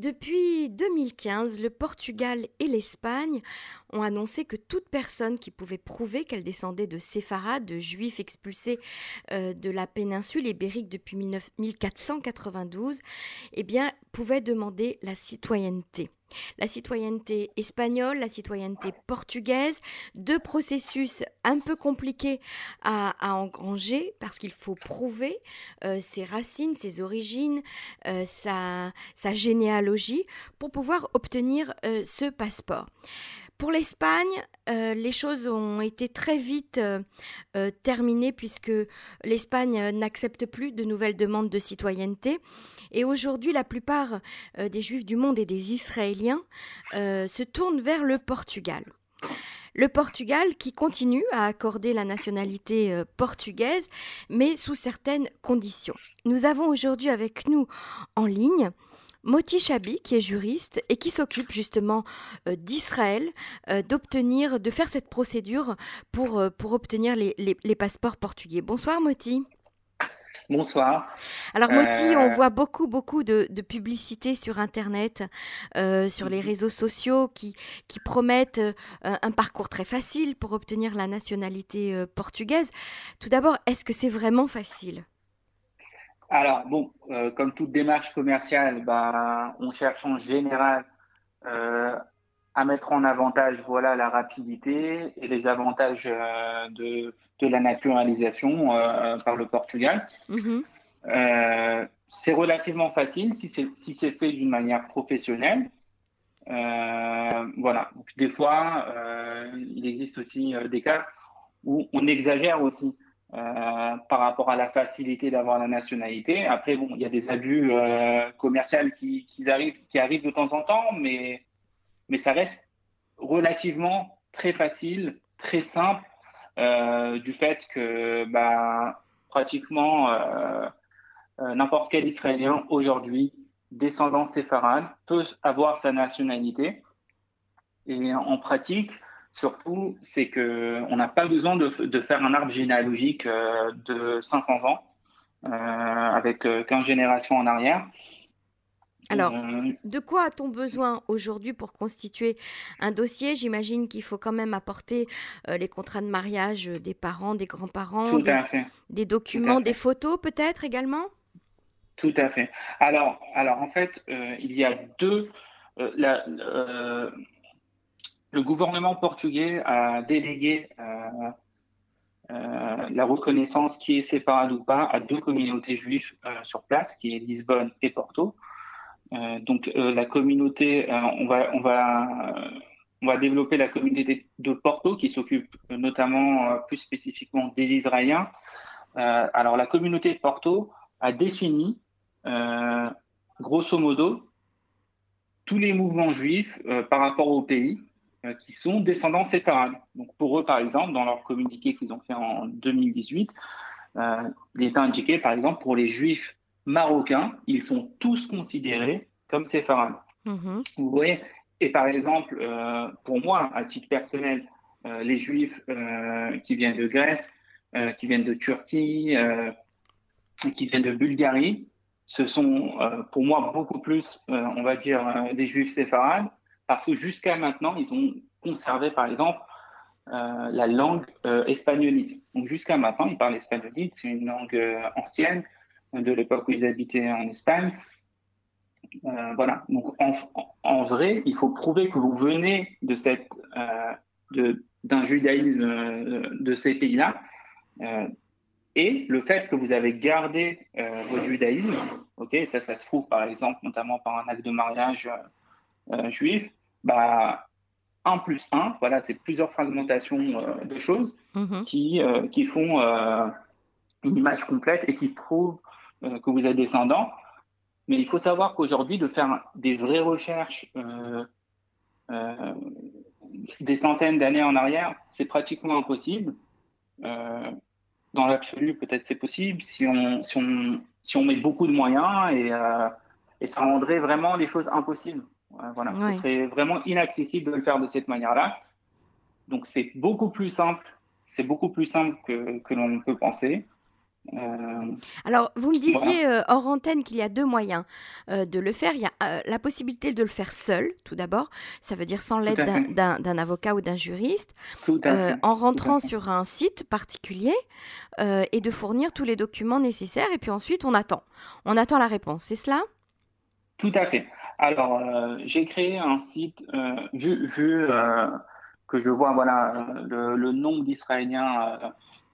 Depuis 2015, le Portugal et l'Espagne ont annoncé que toute personne qui pouvait prouver qu'elle descendait de séfarades, de juifs expulsés euh, de la péninsule ibérique depuis 1492, eh bien, pouvait demander la citoyenneté la citoyenneté espagnole, la citoyenneté portugaise, deux processus un peu compliqués à, engranger parce qu'il faut prouver euh, ses racines, ses origines, euh, sa, généalogie pour pouvoir obtenir euh, ce passeport. Pour l'Espagne, euh, les choses ont été très vite euh, euh, terminées puisque l'Espagne n'accepte plus de nouvelles demandes de citoyenneté. Et aujourd'hui, la plupart des Juifs du monde et des Israéliens se tournent vers le Portugal. Le Portugal qui continue à accorder la nationalité portugaise, mais sous certaines conditions. Nous avons aujourd'hui avec nous en ligne Moti Chabi, qui est juriste et qui s'occupe justement euh, d'Israël, euh, d'obtenir, de faire cette procédure pour, euh, pour obtenir les, les, passeports portugais. Bonsoir Moti. Bonsoir. Alors Moti, on voit beaucoup, beaucoup de, de publicités sur Internet, sur les réseaux sociaux qui, qui promettent un parcours très facile pour obtenir la nationalité portugaise. Tout d'abord, est-ce que c'est vraiment facile? Alors, bon, euh, comme toute démarche commerciale, ben, on cherche en général euh, à mettre en avantage voilà, la rapidité et les avantages euh, de, de, la naturalisation par le Portugal. Mm-hmm. c'est relativement facile si c'est si fait d'une manière professionnelle. voilà. Donc, des fois, il existe aussi des cas où on exagère aussi. Euh, par rapport à la facilité d'avoir la nationalité. Après, bon, il y a des abus euh, commerciaux qui, arrivent, de temps en temps, mais, mais ça reste relativement très facile, très simple, euh, du fait que bah, pratiquement n'importe quel Israélien aujourd'hui, descendant séfarade, peut avoir sa nationalité. Et en pratique, Surtout, c'est qu'on n'a pas besoin de, faire un arbre généalogique euh, de 500 ans euh, avec 15 euh, générations en arrière. Alors, de quoi a-t-on besoin aujourd'hui pour constituer un dossier? J'imagine qu'il faut quand même apporter les contrats de mariage des parents, des grands-parents, des, documents, des photos peut-être également? Tout à fait. Alors, alors en fait, il y a deux. La, le gouvernement portugais a délégué euh, euh, la reconnaissance qui est séparée ou pas à deux communautés juives euh, sur place, qui est Lisbonne et Porto. donc la communauté, on va, on va, on va développer la communauté de Porto qui s'occupe notamment plus spécifiquement des Israéliens. alors la communauté de Porto a défini, grosso modo, tous les mouvements juifs par rapport au pays qui sont descendants séfarades. Donc pour eux, par exemple, dans leur communiqué qu'ils ont fait en 2018, euh, il est indiqué, par exemple, pour les juifs marocains, ils sont tous considérés comme séfarades. Mm-hmm. Vous voyez Et par exemple, euh, pour moi, à titre personnel, les juifs qui viennent de Grèce, qui viennent de Turquie, qui viennent de Bulgarie, ce sont pour moi beaucoup plus, on va dire, des juifs séfarades parce que jusqu'à maintenant, ils ont conservé, par exemple, euh, la langue euh, espagnolite. Donc jusqu'à maintenant, ils parlent espagnolite, c'est une langue euh, ancienne de l'époque où ils habitaient en Espagne. voilà. Donc en, vrai, il faut prouver que vous venez de cette d'un judaïsme de ces pays-là. et le fait que vous avez gardé votre judaïsme, ok, ça, ça se prouve par exemple notamment par un acte de mariage juif, bah, 1 plus 1, voilà, c'est plusieurs fragmentations euh, de choses mhm. qui, euh, qui font euh, une image complète et qui prouvent que vous êtes descendant. Mais il faut savoir qu'aujourd'hui, de faire des vraies recherches des centaines d'années en arrière, c'est pratiquement impossible. dans l'absolu, peut-être c'est possible si on, si, on, si on met beaucoup de moyens et, et ça rendrait vraiment les choses impossibles. Voilà, c'est vraiment inaccessible de le faire de cette manière-là. Donc c'est beaucoup plus simple, c'est beaucoup plus simple que, que l'on peut penser. Euh, Alors, vous me disiez euh, hors antenne qu'il y a deux moyens euh, de le faire. Il y a la possibilité de le faire seul, tout d'abord. Ça veut dire sans l'aide d'un avocat ou d'un juriste, en rentrant sur un site particulier et de fournir tous les documents nécessaires. Et puis ensuite, on attend. On attend la réponse. C'est cela? Tout à fait. Alors, j'ai créé un site, vu, vu que je vois voilà, le, nombre d'Israéliens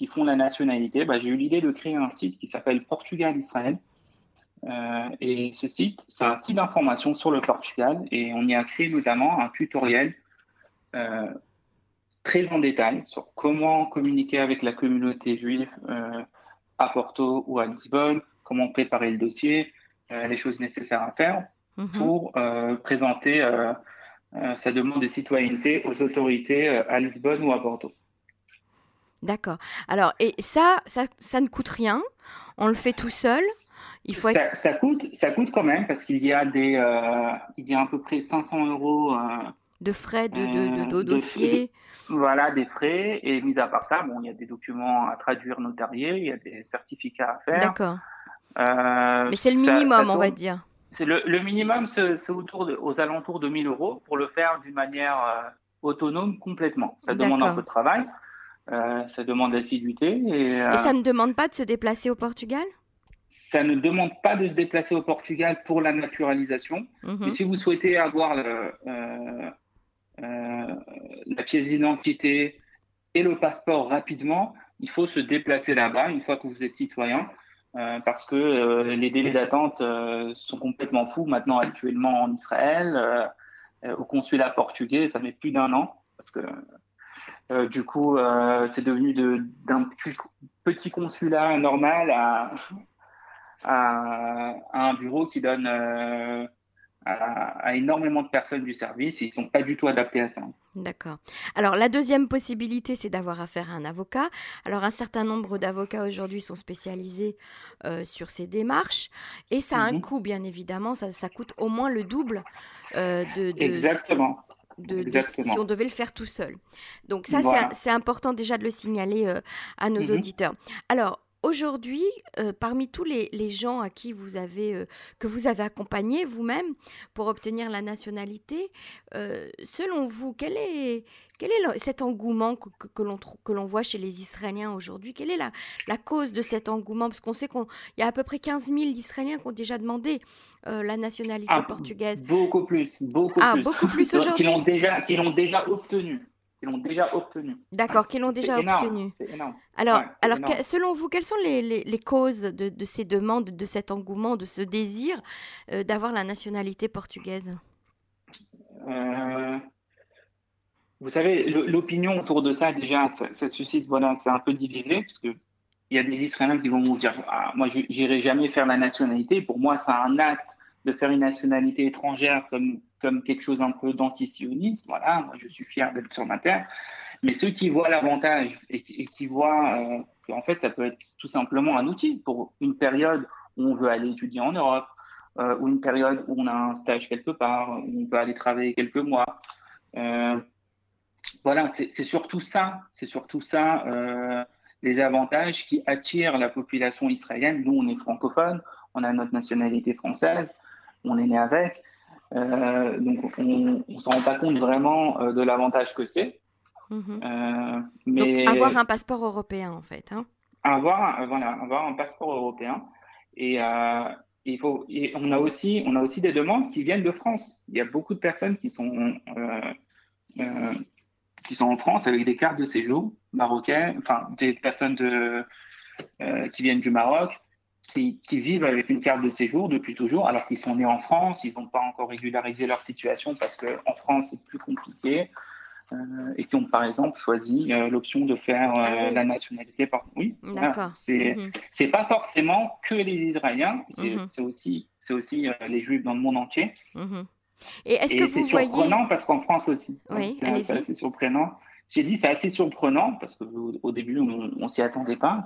qui font la nationalité, bah, j'ai eu l'idée de créer un site qui s'appelle Portugal Israël. Euh, et ce site, c'est un site d'information sur le Portugal et on y a créé notamment un tutoriel euh, très en détail sur comment communiquer avec la communauté juive euh, à Porto ou à Lisbonne, comment préparer le dossier, les choses nécessaires à faire mhm. pour présenter sa demande de citoyenneté aux autorités à Lisbonne ou à Porto. D'accord. Alors, et ça, ça, ça, ne coûte rien. On le fait tout seul. Il faut ça, coûte, ça coûte quand même parce qu'il y a des, euh, il y a à peu près 500 euros. Euh, de frais de, de, de, dossier. voilà, des frais. Et mis à part ça, bon, il y a des documents à traduire notariés, il y a des certificats à faire. D'accord. Euh, Mais c'est le minimum, on va dire. C'est le, le, minimum, c'est autour de, aux alentours de 1000 euros pour le faire d'une manière autonome complètement. Ça demande un peu de travail. Euh, ça demande assiduité. Et, et, ça ne demande pas de se déplacer au Portugal? Ça ne demande pas de se déplacer au Portugal pour la naturalisation. Mhm. Mais si vous souhaitez avoir le, euh, euh, la pièce d'identité et le passeport rapidement, il faut se déplacer là-bas une fois que vous êtes citoyen. Parce que les délais d'attente sont complètement fous maintenant actuellement en Israël. au consulat portugais, ça met plus d'un an parce que euh, du coup, euh, c'est devenu d'un petit consulat normal à, à, un bureau qui donne euh, à, énormément de personnes du service. Et ils ne sont pas du tout adaptés à ça. D'accord. Alors la deuxième possibilité, c'est d'avoir affaire à un avocat. Alors un certain nombre d'avocats aujourd'hui sont spécialisés sur ces démarches et ça a un mhm. coût, bien évidemment. Ça, coûte au moins le double de, Exactement si on devait le faire tout seul. Donc ça, c'est important déjà de le signaler euh, à nos mhm. auditeurs. Alors, Aujourd'hui, euh, parmi tous les, gens à qui vous avez, euh, que vous avez accompagné vous-même pour obtenir la nationalité, selon vous, quel est, quel est cet engouement que, que, l'on voit chez les Israéliens aujourd'hui? Quelle est la, la, cause de cet engouement? Parce qu'on sait qu'il y a à peu près 15 000 Israéliens qui ont déjà demandé euh, la nationalité ah, portugaise. Beaucoup plus, beaucoup ah, plus. beaucoup plus aujourd'hui. Qui l'ont déjà, qui l'ont déjà obtenu. Qui l'ont déjà obtenu. D'accord, qui l'ont déjà obtenu. C'est énorme. Alors, alors selon vous, quelles sont les, les, causes de, de, ces demandes, de cet engouement, de ce désir euh, d'avoir la nationalité portugaise? Euh, Vous savez, l'opinion autour de ça, déjà, ça, suscite, voilà, c'est un peu divisé, parce que il y a des Israéliens qui vont vous dire ah, Moi, j'irai jamais faire la nationalité. Pour moi, c'est un acte de faire une nationalité étrangère comme, comme quelque chose un peu d'antisionisme. Voilà, moi, je suis fier d'être sur ma terre. Mais ceux qui voient l'avantage et, qui voient euh, qu'en fait, ça peut être tout simplement un outil pour une période où on veut aller étudier en Europe, euh, ou une période où on a un stage quelque part, où on peut aller travailler quelques mois. Euh, voilà, c'est surtout ça. C'est surtout ça les avantages qui attirent la population israélienne. Nous, on est francophone, on a notre nationalité française, on est né avec. Euh, donc, on ne s'en rend pas compte vraiment euh, de l'avantage que c'est. Mhm. Euh, mais donc, avoir un passeport européen, en fait. Hein. Avoir, voilà, avoir un passeport européen. Et, il faut, et on, a aussi, on a aussi des demandes qui viennent de France. Il y a beaucoup de personnes qui sont qui sont en France avec des cartes de séjour marocaines, enfin des personnes de, qui viennent du Maroc, qui, qui, vivent avec une carte de séjour depuis toujours, alors qu'ils sont nés en France, ils n'ont pas encore régularisé leur situation parce qu'en France c'est plus compliqué, euh, et qui ont par exemple choisi euh, l'option de faire ah la nationalité par. Oui, d'accord. C'est mmh. pas forcément que les Israéliens, c'est mmh. aussi, aussi les Juifs dans le monde entier. Mmh. Et est-ce que vous voyez... C'est surprenant parce qu'en France aussi. Oui, c'est assez surprenant. J'ai dit c'est assez surprenant parce qu'au début on, ne s'y attendait pas.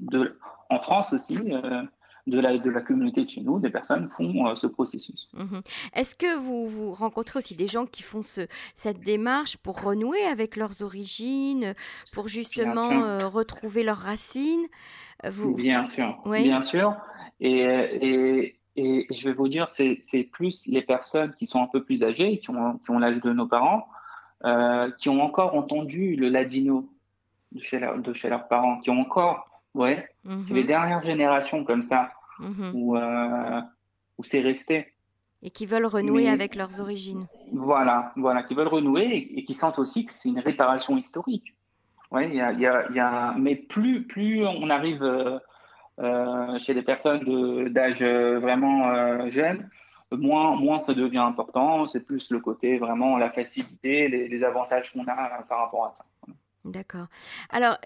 de, en France aussi, euh, de la, de la communauté de chez nous, des personnes font euh, ce processus. Mhm. Est-ce que vous, vous rencontrez aussi des gens qui font ce, cette démarche pour renouer avec leurs origines, pour justement euh, retrouver leurs racines? Vous... Bien sûr, bien sûr. Et, et, et, je vais vous dire, c'est plus les personnes qui sont un peu plus âgées, qui ont, qui ont l'âge de nos parents, euh, qui ont encore entendu le ladino de chez, de chez leurs parents, qui ont encore Ouais, c'est les mhm. dernières générations comme ça, mhm. où, euh, où c'est resté. Et qui veulent renouer avec leurs origines. Voilà, voilà, qui veulent renouer et, qui sentent aussi que c'est une réparation historique. Ouais, y a, y a, y a... Mais plus, plus on arrive euh, euh, chez des personnes d'âge vraiment jeune, moins, moins ça devient important. C'est plus le côté vraiment la facilité, les, les avantages qu'on a par rapport à ça. D'accord. Alors,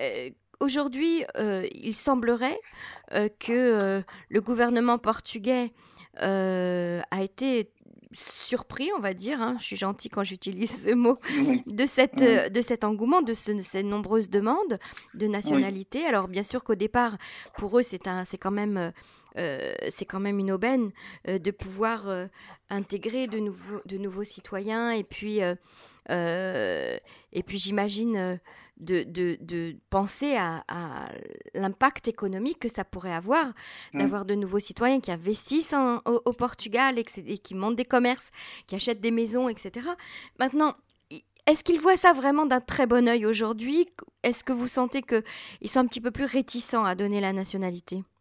Aujourd'hui, euh, il semblerait euh, que euh, le gouvernement portugais a été surpris, on va dire, hein, je suis gentil quand j'utilise ce mot, de, cette, de cet engouement, de, ces nombreuses demandes de nationalité. Alors bien sûr qu'au départ, pour eux, c'est quand même... c'est quand même une aubaine de pouvoir intégrer de nouveaux, de nouveaux citoyens et puis, et puis j'imagine de, de, penser à, l'impact économique que ça pourrait avoir d'avoir de nouveaux citoyens qui investissent au, Portugal et, qui montent des commerces, qui achètent des maisons, etc. Maintenant, est-ce qu'ils voient ça vraiment d'un très bon oeil aujourd'hui? Est-ce que vous sentez qu'ils sont un petit peu plus réticents à donner la nationalité? euh,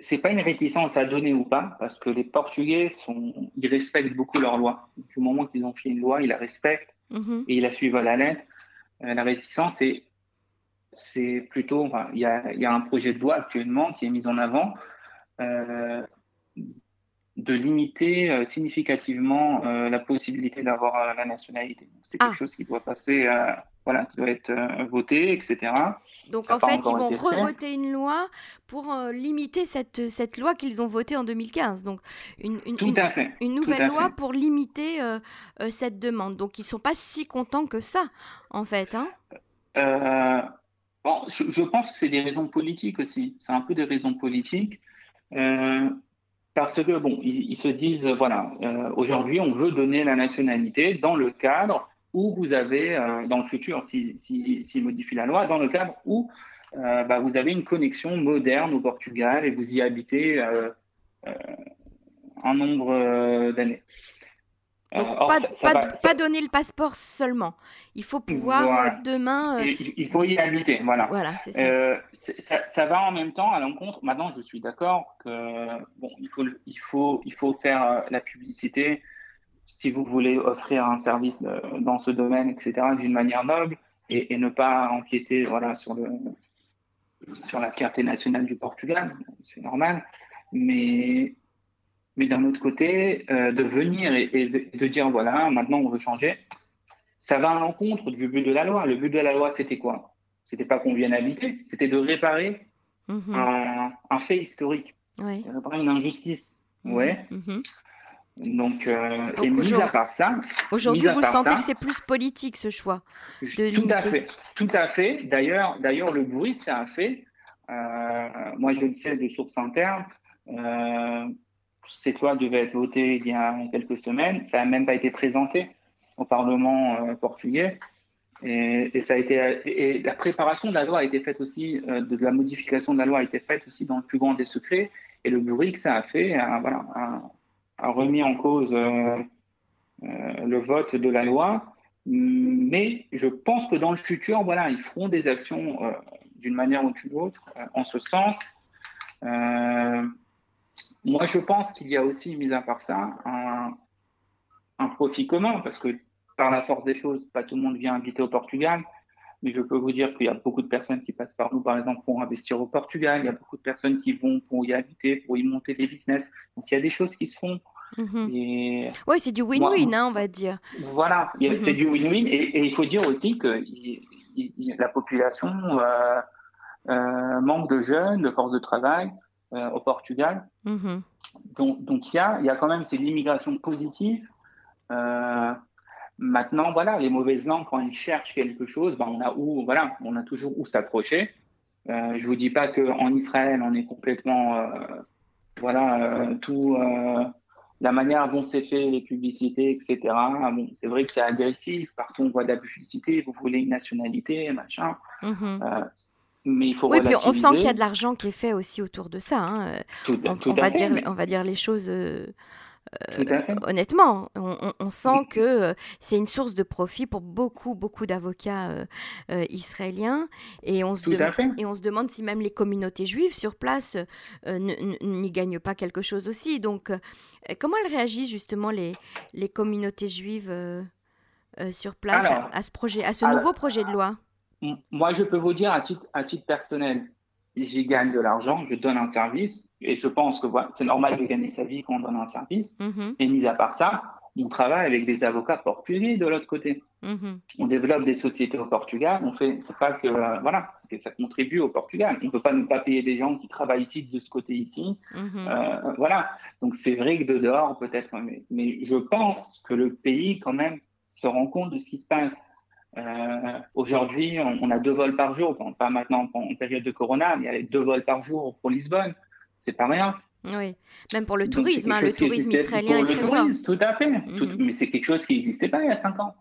c'est pas une réticence à donner ou pas, parce que les Portugais sont, ils respectent beaucoup leurs lois. Du moment qu'ils ont fait une loi, ils la respectent mhm. et ils la suivent à la lettre. Euh, la réticence, c'est c'est plutôt, il y, a, y, a, un projet de loi actuellement qui est mis en avant euh, de limiter euh, significativement la possibilité d'avoir la nationalité. C'est quelque ah. chose qui doit passer voilà, qui doit être euh, voté, etc. Donc en fait, ils vont revoter une loi pour euh, limiter cette, cette loi qu'ils ont votée en 2015. Donc une, une, Tout à fait. une nouvelle loi pour limiter euh, cette demande. Donc ils ne sont pas si contents que ça, en fait. Hein bon, je, pense que c'est des raisons politiques aussi. C'est un peu des raisons politiques. parce que, bon, ils, ils se disent, voilà, aujourd'hui, on veut donner la nationalité dans le cadre où vous avez, euh, dans le futur, s'il si, si, modifie la loi, dans le cadre où euh, bah, vous avez une connexion moderne au Portugal et vous y habitez euh, un nombre d'années. Donc, pas, donner le passeport seulement. Il faut pouvoir demain. Il, faut y habiter, voilà. voilà ça. ça. va en même temps à l'encontre. Maintenant, je suis d'accord que bon, il faut, il faut, il faut faire la publicité si vous voulez offrir un service euh, dans ce domaine, etc., d'une manière noble et, ne pas empiéter voilà, sur, le, sur la fierté nationale du Portugal, c'est normal. Mais, mais d'un autre côté, euh, de venir et, de, dire voilà, maintenant on veut changer, ça va à l'encontre du but de la loi. Le but de la loi, c'était quoi? C'était pas qu'on vienne habiter, c'était de réparer mhm. un, fait historique, réparer une injustice. Mhm. Ouais. Mhm. Donc, euh, et mis à part ça. Aujourd'hui, vous sentez que c'est plus politique ce choix de Tout à fait. Tout à fait. D'ailleurs, d'ailleurs le bruit, c'est un fait. Euh, moi, je le sais de source interne. Euh, cette loi devait être votée il y a quelques semaines. Ça n'a même pas été présenté au Parlement euh, portugais. Et, ça a été, et la préparation de la loi a été faite aussi, de, la modification de la loi a été faite aussi dans le plus grand des secrets. Et le bruit que ça a fait, voilà, a remis en cause euh, euh, le vote de la loi. Mais je pense que dans le futur, voilà, ils feront des actions euh, d'une manière ou d'une autre en ce sens. moi, je pense qu'il y a aussi, mis à part ça, un, un profit commun, parce que par la force des choses, pas tout le monde vient habiter au Portugal. Mais je peux vous dire qu'il y a beaucoup de personnes qui passent par nous, par exemple, pour investir au Portugal. Il y a beaucoup de personnes qui vont pour y habiter, pour y monter des business. Donc, il y a des choses qui se font. Mhm. Oui, c'est du win-win, hein, on va dire. Voilà, mhm. c'est du win-win. Et, il faut dire aussi que la population euh, euh, manque de jeunes, de force de travail euh, au Portugal. Mhm. Donc, donc il, y a, y a quand même c'est l'immigration positive. Maintenant, voilà, les mauvaises langues, quand ils cherchent quelque chose, ben, on a où, voilà, on a toujours où s'approcher. je ne vous dis pas qu'en Israël, on est complètement, voilà, tout, la manière dont c'est fait, les publicités, etc. Bon, c'est vrai que c'est agressif. Partout, on voit de la publicité. Vous voulez une nationalité, machin. Mhm. mais il faut oui, puis on sent qu'il y a de l'argent qui est fait aussi autour de ça. Hein. on, va dire, on va dire les choses euh, honnêtement, on, sent que euh, c'est une source de profit pour beaucoup, beaucoup d'avocats euh, israéliens. Et on, se et on se demande si même les communautés juives sur place n'y gagnent pas quelque chose aussi. Donc, comment elles réagissent justement les, les communautés juives sur place à, ce projet, à ce nouveau projet de loi? Moi, je peux vous dire à titre, à titre personnel, j'y gagne de l'argent, je donne un service, et je pense que voilà, c'est normal de gagner sa vie quand on donne un service. Mm-hmm. Et mis à part ça, on travaille avec des avocats portugais de l'autre côté. Mm-hmm. On développe des sociétés au Portugal. On fait, c'est pas que euh, voilà, que ça contribue au Portugal. On peut pas ne pas payer des gens qui travaillent ici de ce côté ici. Mm-hmm. Euh, voilà. Donc c'est vrai que de dehors peut-être, mais, mais je pense que le pays quand même se rend compte de ce qui se passe. Euh, aujourd'hui, on, a deux vols par jour, pas maintenant en période de Corona, mais il y a deux vols par jour pour Lisbonne. C'est pas rien. Oui, même pour le tourisme, hein, le tourisme israélien est très fort. Tout à fait, mhm. mais c'est quelque chose qui n'existait pas il y a cinq ans.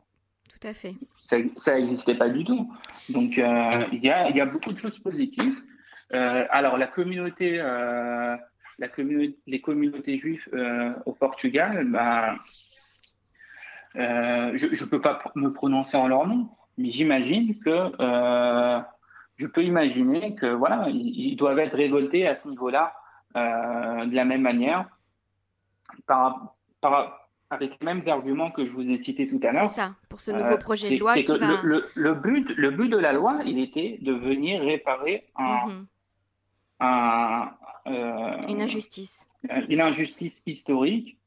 Tout à fait. Ça n'existait pas du tout. Donc, euh, il y, a, y, a, beaucoup de choses positives. Euh, alors, la communauté, la les communautés juives au Portugal, bah, je ne peux pas me prononcer en leur nom, mais j'imagine que euh, je peux imaginer que voilà, ils, doivent être révoltés à ce niveau-là euh, de la même manière, par, par, avec les mêmes arguments que je vous ai cités tout à l'heure. C'est ça, pour ce nouveau projet de loi. Qui va... le, le, but, le but de la loi, il était de venir réparer un, mhm. un, une injustice. Une injustice historique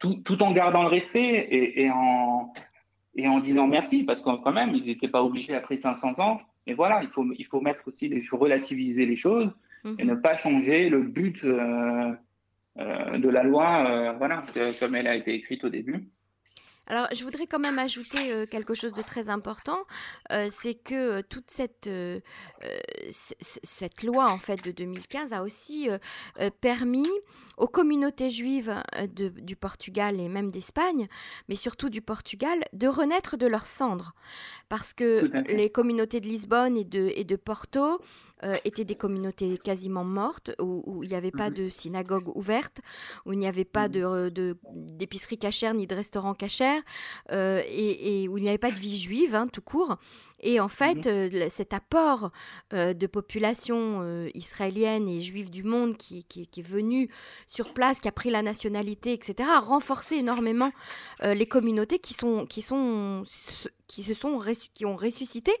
tout, en gardant le respect et, en, et en disant merci, parce que quand même, ils n'étaient pas obligés après 500 ans. Et voilà, il faut, il faut mettre aussi, il faut relativiser les choses et ne mhm. pas changer le but euh, euh, de la loi, euh, voilà, comme elle a été écrite au début. Alors, je voudrais quand même ajouter quelque chose de très important, c'est que toute cette, cette loi en fait de 2015 a aussi permis aux communautés juives euh, du Portugal et même d'Espagne, mais surtout du Portugal, de renaître de leurs cendres. Parce que les communautés de Lisbonne et de, et de Porto euh, étaient des communautés quasiment mortes, où, il n'y avait pas mhm. de synagogue ouverte, où il n'y avait pas mhm. de, d'épicerie cachère ni de restaurant cachère, euh, et, où il n'y avait pas de vie juive, hein, tout court. Et en fait, mhm. cet apport de population israélienne et juive du monde qui, qui, qui est venu sur place, qui a pris la nationalité, etc., a renforcé énormément euh, les communautés qui sont qui sont qui se sont qui ont ressuscité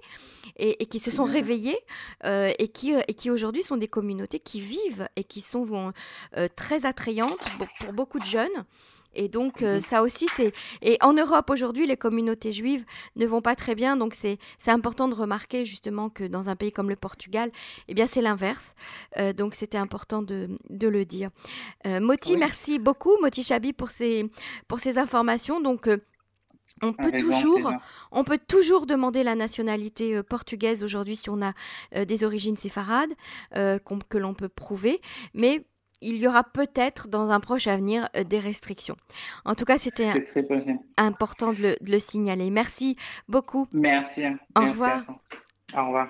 et, qui se sont réveillées euh, et qui et qui aujourd'hui sont des communautés qui vivent et qui sont euh, très attrayantes pour beaucoup de jeunes. Et donc, euh, mhm. ça aussi, c'est. Et en Europe, aujourd'hui, les communautés juives ne vont pas très bien. Donc, c'est important de remarquer justement que dans un pays comme le Portugal, eh bien, c'est l'inverse. Euh, donc, c'était important de, de, le dire. Euh, Moti, merci beaucoup, Moti Chabi, pour ces, pour ces informations. Donc, on peut, toujours, on peut toujours demander la nationalité portugaise aujourd'hui si on a des origines séfarades, que l'on peut prouver. Mais il y aura peut-être dans un proche avenir euh, des restrictions. En tout cas, c'était important de le, signaler. Merci beaucoup. Merci. Au revoir. Au revoir.